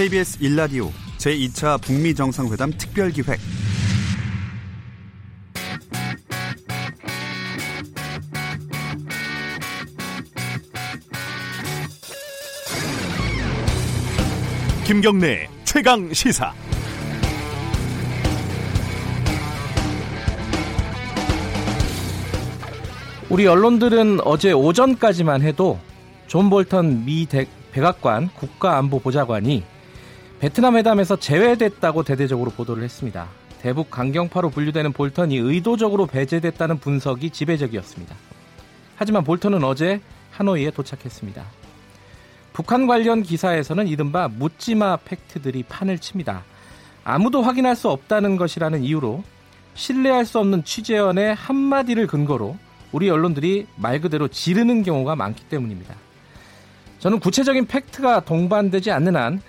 KBS 1라디오 제2차 북미 정상회담 특별 기획. 김경래 최강 시사. 우리 언론들은 어제 오전까지만 해도 존 볼턴 미 대, 백악관 국가안보보좌관이 베트남 회담에서 제외됐다고 대대적으로 보도를 했습니다. 대북 강경파로 분류되는 볼턴이 의도적으로 배제됐다는 분석이 지배적이었습니다. 하지만 볼턴은 어제 하노이에 도착했습니다. 북한 관련 기사에서는 이른바 묻지마 팩트들이 판을 칩니다. 아무도 확인할 수 없다는 것이라는 이유로 신뢰할 수 없는 취재원의 한마디를 근거로 우리 언론들이 말 그대로 지르는 경우가 많기 때문입니다. 저는 구체적인 팩트가 동반되지 않는 한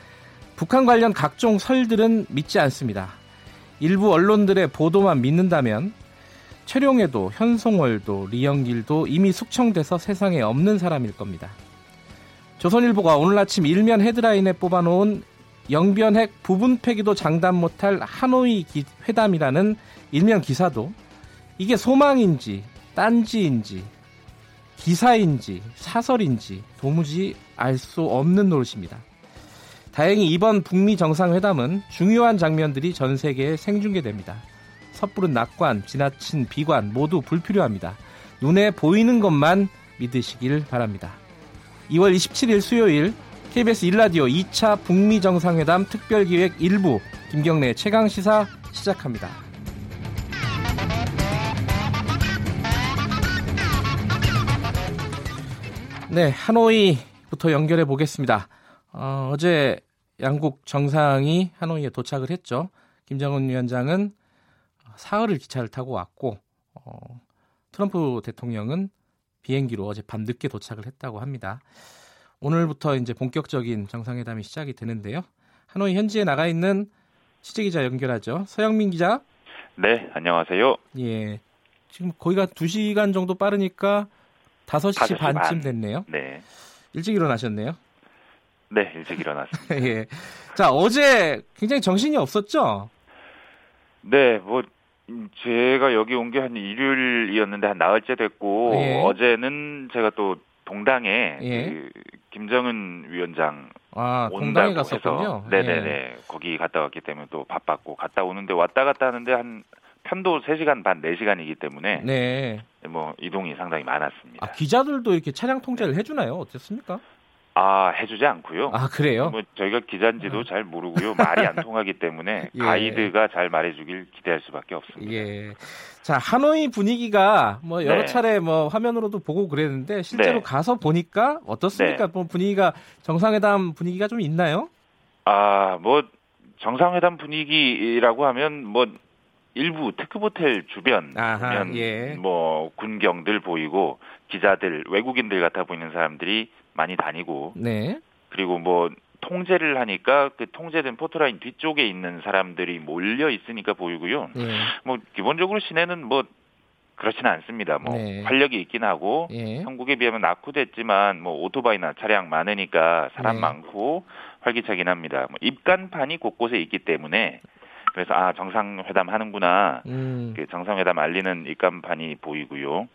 북한 관련 각종 설들은 믿지 않습니다. 일부 언론들의 보도만 믿는다면 최룡해도 현송월도 리영길도 이미 숙청돼서 세상에 없는 사람일 겁니다. 조선일보가 오늘 아침 일면 헤드라인에 뽑아놓은 영변핵 부분 폐기도 장담 못할 하노이 회담이라는 일면 기사도 이게 소망인지 딴지인지 기사인지 사설인지 도무지 알 수 없는 노릇입니다. 다행히 이번 북미 정상회담은 중요한 장면들이 전 세계에 생중계됩니다. 섣부른 낙관, 지나친 비관 모두 불필요합니다. 눈에 보이는 것만 믿으시길 바랍니다. 2월 27일 수요일 KBS 1라디오 2차 북미 정상회담 특별기획 1부 김경래 최강 시사 시작합니다. 네, 하노이부터 연결해 보겠습니다. 어, 제 양국 정상이 하노이에 도착을 했죠. 김정은 위원장은 사흘을 기차를 타고 왔고 어, 트럼프 대통령은 비행기로 어제 밤 늦게 도착을 했다고 합니다. 오늘부터 이제 본격적인 정상회담이 시작이 되는데요. 하노이 현지에 나가 있는 취재 기자 연결하죠. 서영민 기자. 네, 안녕하세요. 예. 지금 거기가 2시간 정도 빠르니까 5시 반쯤 반. 됐네요. 네. 일찍 일어나셨네요. 네, 일찍 일어났습니다. 예. 자, 어제 굉장히 정신이 없었죠? 네, 뭐 제가 여기 온 게 한 일요일이었는데 한 나흘째 됐고 예. 어제는 제가 또 동당에 예. 그 김정은 위원장 아, 온다고 해서 네네네 예. 거기 갔다 왔기 때문에 또 바빴고 갔다 오는데 왔다 갔다 하는데 한 편도 3시간 반, 4시간이기 때문에 네. 뭐 이동이 상당히 많았습니다. 아, 기자들도 이렇게 차량 통제를 해주나요? 어땠습니까? 아 해주지 않고요. 아 그래요? 뭐 저희가 기자인지도 어. 잘 모르고요. 말이 안 통하기 때문에 예. 가이드가 잘 말해주길 기대할 수밖에 없습니다. 예. 자 하노이 분위기가 뭐 여러 네. 차례 뭐 화면으로도 보고 그랬는데 실제로 네. 가서 보니까 어떻습니까? 네. 뭐 분위기가 정상회담 분위기가 좀 있나요? 아 뭐 정상회담 분위기라고 하면 뭐 일부 특급 호텔 주변 아하, 예. 뭐 군경들 보이고 기자들 외국인들 같아 보이는 사람들이 많이 다니고 네. 그리고 뭐 통제를 하니까 그 통제된 포토라인 뒤쪽에 있는 사람들이 몰려 있으니까 보이고요. 네. 뭐 기본적으로 시내는 뭐 그렇지는 않습니다. 뭐 네. 활력이 있긴 하고 예. 한국에 비하면 낙후됐지만 뭐 오토바이나 차량 많으니까 사람 네. 많고 활기차긴 합니다. 뭐 입간판이 곳곳에 있기 때문에 그래서 아 정상회담 하는구나 음. 그 정상회담 알리는 입간판이 보이고요.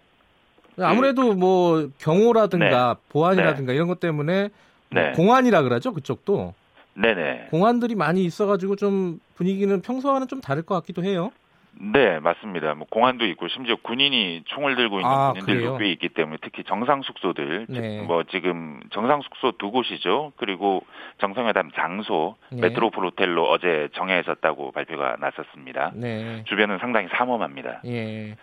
아무래도 뭐 경호라든가 네. 보안이라든가 네. 이런 것 때문에 뭐 네. 공안이라 그러죠 그쪽도. 네네. 공안들이 많이 있어가지고 좀 분위기는 평소와는 좀 다를 것 같기도 해요. 네, 맞습니다. 뭐 공안도 있고 심지어 군인이 총을 들고 있는 아, 군인들도 꽤 있기 때문에 특히 정상 숙소들, 네. 뭐 지금 정상 숙소 두 곳이죠. 그리고 정상회담 장소 네. 메트로폴 호텔로 어제 정해졌다고 발표가 났었습니다. 네. 주변은 상당히 삼엄합니다. 예.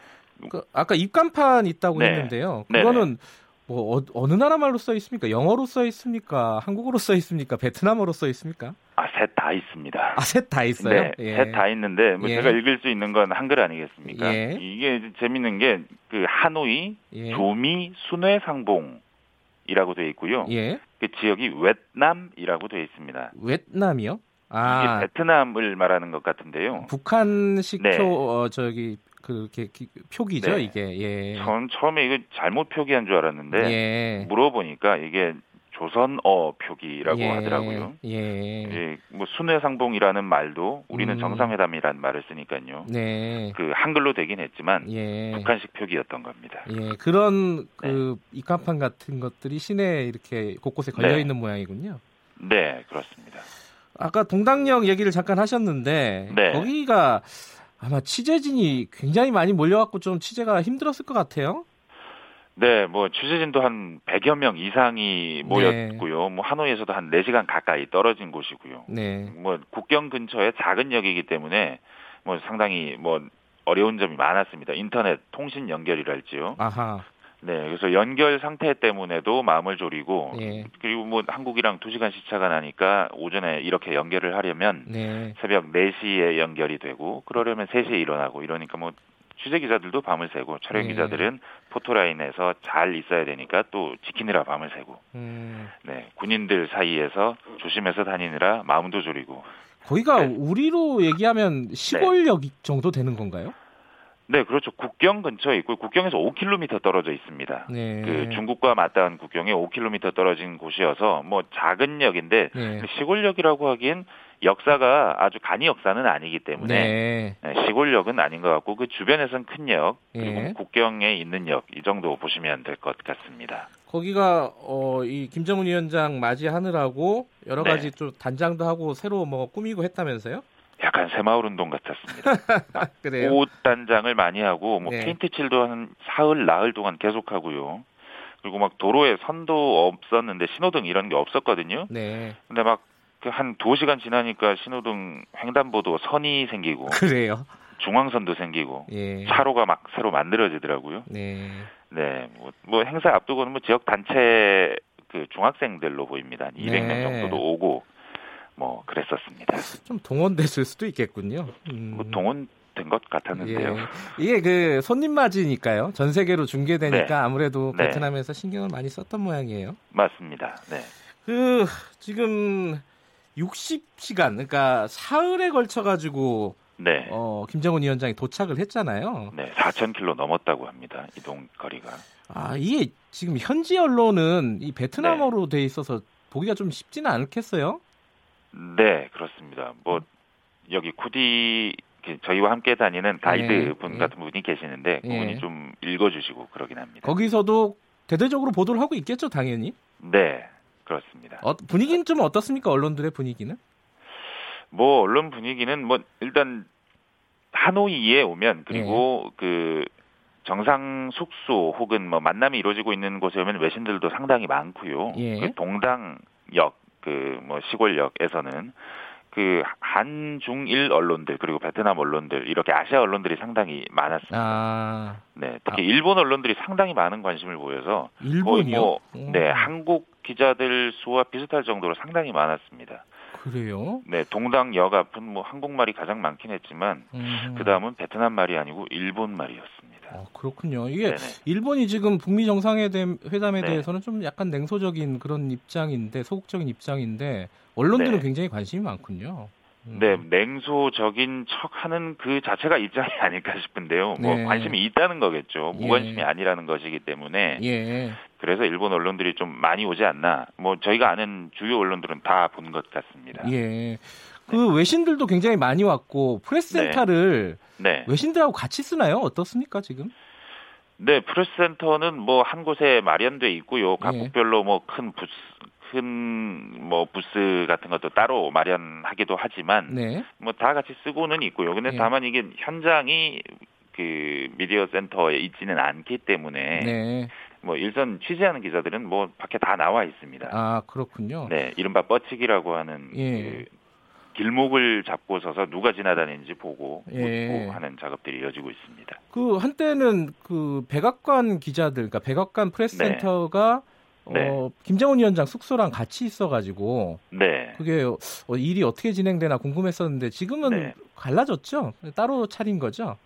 그 아까 입간판 있다고 네. 했는데요. 그거는 뭐 어, 느 나라 말로 써 있습니까? 영어로 써 있습니까? 한국어로 써 있습니까? 베트남어로 써 있습니까? 아, 셋 다 있습니다. 아, 셋 다 있어요? 네, 예. 셋다 있는데 뭐 예. 제가 읽을 수 있는 건 한글 아니겠습니까? 예. 이게 재밌는 게 그 하노이 예. 조미 순회 상봉이라고 되어 있고요. 예. 그 지역이 웨트남이라고 되어 있습니다. 웨트남이요? 아. 이게 베트남을 말하는 것 같은데요. 북한식 네. 표 어, 저기 그렇게 표기죠 네. 이게. 예. 전 처음에 이거 잘못 표기한 줄 알았는데 예. 물어보니까 이게 조선어 표기라고 예, 하더라고요. 예. 예, 뭐 순회상봉이라는 말도 우리는 음. 정상회담이라는 말을 쓰니까요. 네. 그 한글로 되긴 했지만 예. 북한식 표기였던 겁니다. 예, 그런 그 네. 입간판 같은 것들이 시내에 이렇게 곳곳에 걸려 네. 있는 모양이군요. 네, 그렇습니다. 아까 동당역 얘기를 잠깐 하셨는데 네. 거기가 아마 취재진이 굉장히 많이 몰려갖고 좀 취재가 힘들었을 것 같아요. 네, 뭐 취재진도 한 100여 명 이상이 모였고요. 네. 뭐 하노이에서도 한 4시간 가까이 떨어진 곳이고요. 네. 뭐 국경 근처에 작은 역이기 때문에 뭐 상당히 뭐 어려운 점이 많았습니다. 인터넷 통신 연결이랄지요. 아하. 네, 그래서 연결 상태 때문에도 마음을 졸이고 예. 그리고 뭐 한국이랑 2시간 시차가 나니까 오전에 이렇게 연결을 하려면 네. 새벽 4시에 연결이 되고 그러려면 3시에 일어나고 이러니까 뭐 취재 기자들도 밤을 새고 촬영 네. 기자들은 포토라인에서 잘 있어야 되니까 또 지키느라 밤을 새고 음. 네 군인들 사이에서 조심해서 다니느라 마음도 졸이고 거기가 네. 우리로 얘기하면 시골역 네. 정도 되는 건가요? 네, 그렇죠. 국경 근처에 있고 국경에서 5km 떨어져 있습니다. 네. 그 중국과 맞닿은 국경에 5km 떨어진 곳이어서 뭐 작은 역인데 네. 시골역이라고 하기엔 역사가 아주 간이 역사는 아니기 때문에 네. 네 시골역은 아닌 것 같고 그 주변에선 큰 역, 그리고 네. 국경에 있는 역 이 정도 보시면 될 것 같습니다. 거기가 어, 이 김정은 위원장 맞이하느라고 여러 네. 가지 좀 단장도 하고 새로 뭐 꾸미고 했다면서요? 약간 새마을 운동 같았습니다. 그래요? 옷 단장을 많이 하고 뭐 네. 페인트 칠도 한 사흘 나흘 동안 계속 하고요. 그리고 막 도로에 선도 없었는데 신호등 이런 게 없었거든요. 네. 근데 막 한 두시간 지나니까 신호등 횡단보도 선이 생기고 그래요. 중앙선도 생기고 예. 차로가 막 새로 만들어지더라고요. 네. 네. 뭐, 뭐 행사 앞두고는 뭐 지역 단체 그 중학생들로 보입니다. 200명 네. 정도도 오고 뭐 그랬었습니다. 좀 동원됐을 수도 있겠군요. 음. 뭐 동원 된것 같았는데요. 예. 이게 그 손님 맞이니까요. 전 세계로 중계되니까 네. 아무래도 네. 베트남에서 신경을 많이 썼던 모양이에요. 맞습니다. 네. 그 지금 60시간 그러니까 사흘에 걸쳐 가지고 네. 어, 김정은 위원장이 도착을 했잖아요. 네, 4,000km 넘었다고 합니다. 이동 거리가. 아, 이게 지금 현지 언론은 이 베트남어로 네. 돼 있어서 보기가 좀 쉽지는 않겠어요? 네, 그렇습니다. 뭐 여기 쿠디 저희와 함께 다니는 가이드 네, 분 네. 같은 분이 계시는데 그분이 네. 좀 읽어주시고 그러긴 합니다. 거기서도 대대적으로 보도를 하고 있겠죠, 당연히. 네, 그렇습니다. 어, 분위기는 좀 어떻습니까, 언론들의 분위기는? 뭐 언론 분위기는 뭐 일단 하노이에 오면 그리고 네. 그 정상 숙소 혹은 뭐 만남이 이루어지고 있는 곳에 오면 외신들도 상당히 많고요. 예. 그 동당역 그 뭐 시골역에서는 그 한중일 언론들 그리고 베트남 언론들 이렇게 아시아 언론들이 상당히 많았습니다. 아. 네, 특히 아. 일본 언론들이 상당히 많은 관심을 보여서 일본이요? 뭐, 네, 한국 기자들 수와 비슷할 정도로 상당히 많았습니다. 그래요? 네, 동당 역 앞은 뭐 한국말이 가장 많긴 했지만 음. 그 다음은 베트남 말이 아니고 일본 말이었습니다. 아, 그렇군요. 이게 네네. 일본이 지금 북미 정상회담에 네. 대해서는 좀 약간 냉소적인 그런 입장인데 소극적인 입장인데 언론들은 네. 굉장히 관심이 많군요. 음. 네, 냉소적인 척하는 그 자체가 입장이 아닐까 싶은데요. 뭐 네. 관심이 있다는 거겠죠. 무관심이 예. 아니라는 것이기 때문에. 예. 그래서 일본 언론들이 좀 많이 오지 않나. 뭐 저희가 아는 주요 언론들은 다 본 것 같습니다. 예. 그 네. 외신들도 굉장히 많이 왔고 프레스센터를 네. 네. 외신들하고 같이 쓰나요? 어떻습니까 지금? 네, 프레스센터는 뭐 한 곳에 마련돼 있고요. 각국별로 예. 뭐큰 부스 큰뭐 부스 같은 것도 따로 마련하기도 하지만 네. 뭐다 같이 쓰고는 있고요. 근데 예. 다만 이게 현장이 그 미디어 센터에 있지는 않기 때문에 네. 뭐 일선 취재하는 기자들은 뭐 밖에 다 나와 있습니다. 아 그렇군요. 네, 이른바 뻗치기라고 하는 예. 그 길목을 잡고 서서 누가 지나다니는지 보고 예. 하는 작업들이 이어지고 있습니다. 그 한때는 그 백악관 기자들, 그러니까 백악관 프레스센터가 네. 어, 네. 김정은 위원장 숙소랑 같이 있어가지고 네. 그게 어, 일이 어떻게 진행되나 궁금했었는데 지금은 네. 갈라졌죠? 따로 차린 거죠?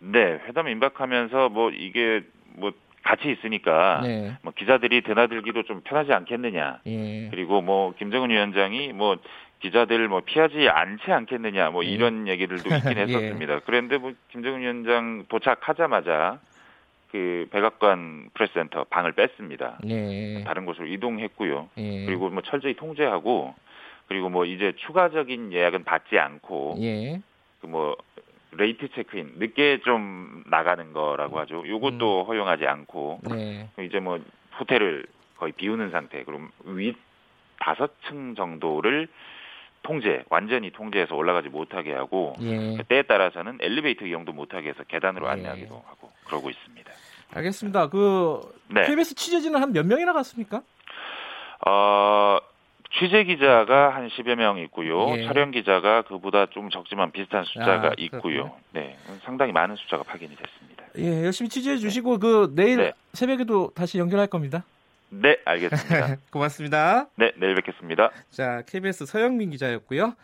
네, 회담 임박하면서 뭐 이게 뭐 같이 있으니까 네. 뭐 기자들이 드나들기도 좀 편하지 않겠느냐. 예. 그리고 뭐 김정은 위원장이 뭐 기자들 뭐 피하지 않지 않겠느냐 뭐 예. 이런 얘기들도 있긴 예. 했었습니다. 예. 그런데 뭐 김정은 위원장 도착하자마자 그 백악관 프레스센터 방을 뺐습니다. 예. 다른 곳으로 이동했고요. 예. 그리고 뭐 철저히 통제하고 그리고 뭐 이제 추가적인 예약은 받지 않고 예. 그뭐 late check-in 늦게 좀 나가는 거라고 하죠. 요것도 음. 허용하지 않고 네. 이제 뭐 호텔을 거의 비우는 상태. 그럼 위 다섯 층 정도를 통제, 완전히 통제해서 올라가지 못하게 하고 예. 때에 따라서는 엘리베이터 이용도 못하게 해서 계단으로 예. 안내하기도 하고 그러고 있습니다. 알겠습니다. 그 네. KBS 취재진은 한 몇 명이나 갔습니까? 어, 취재 기자가 한 10여 명 있고요. 예. 촬영 기자가 그보다 좀 적지만 비슷한 숫자가 아, 있고요. 네. 상당히 많은 숫자가 확인이 됐습니다. 예, 열심히 취재해 주시고 네. 그 내일 네. 새벽에도 다시 연결할 겁니다. 네, 알겠습니다. 고맙습니다. 네, 내일 뵙겠습니다. 자, KBS 서영민 기자였고요.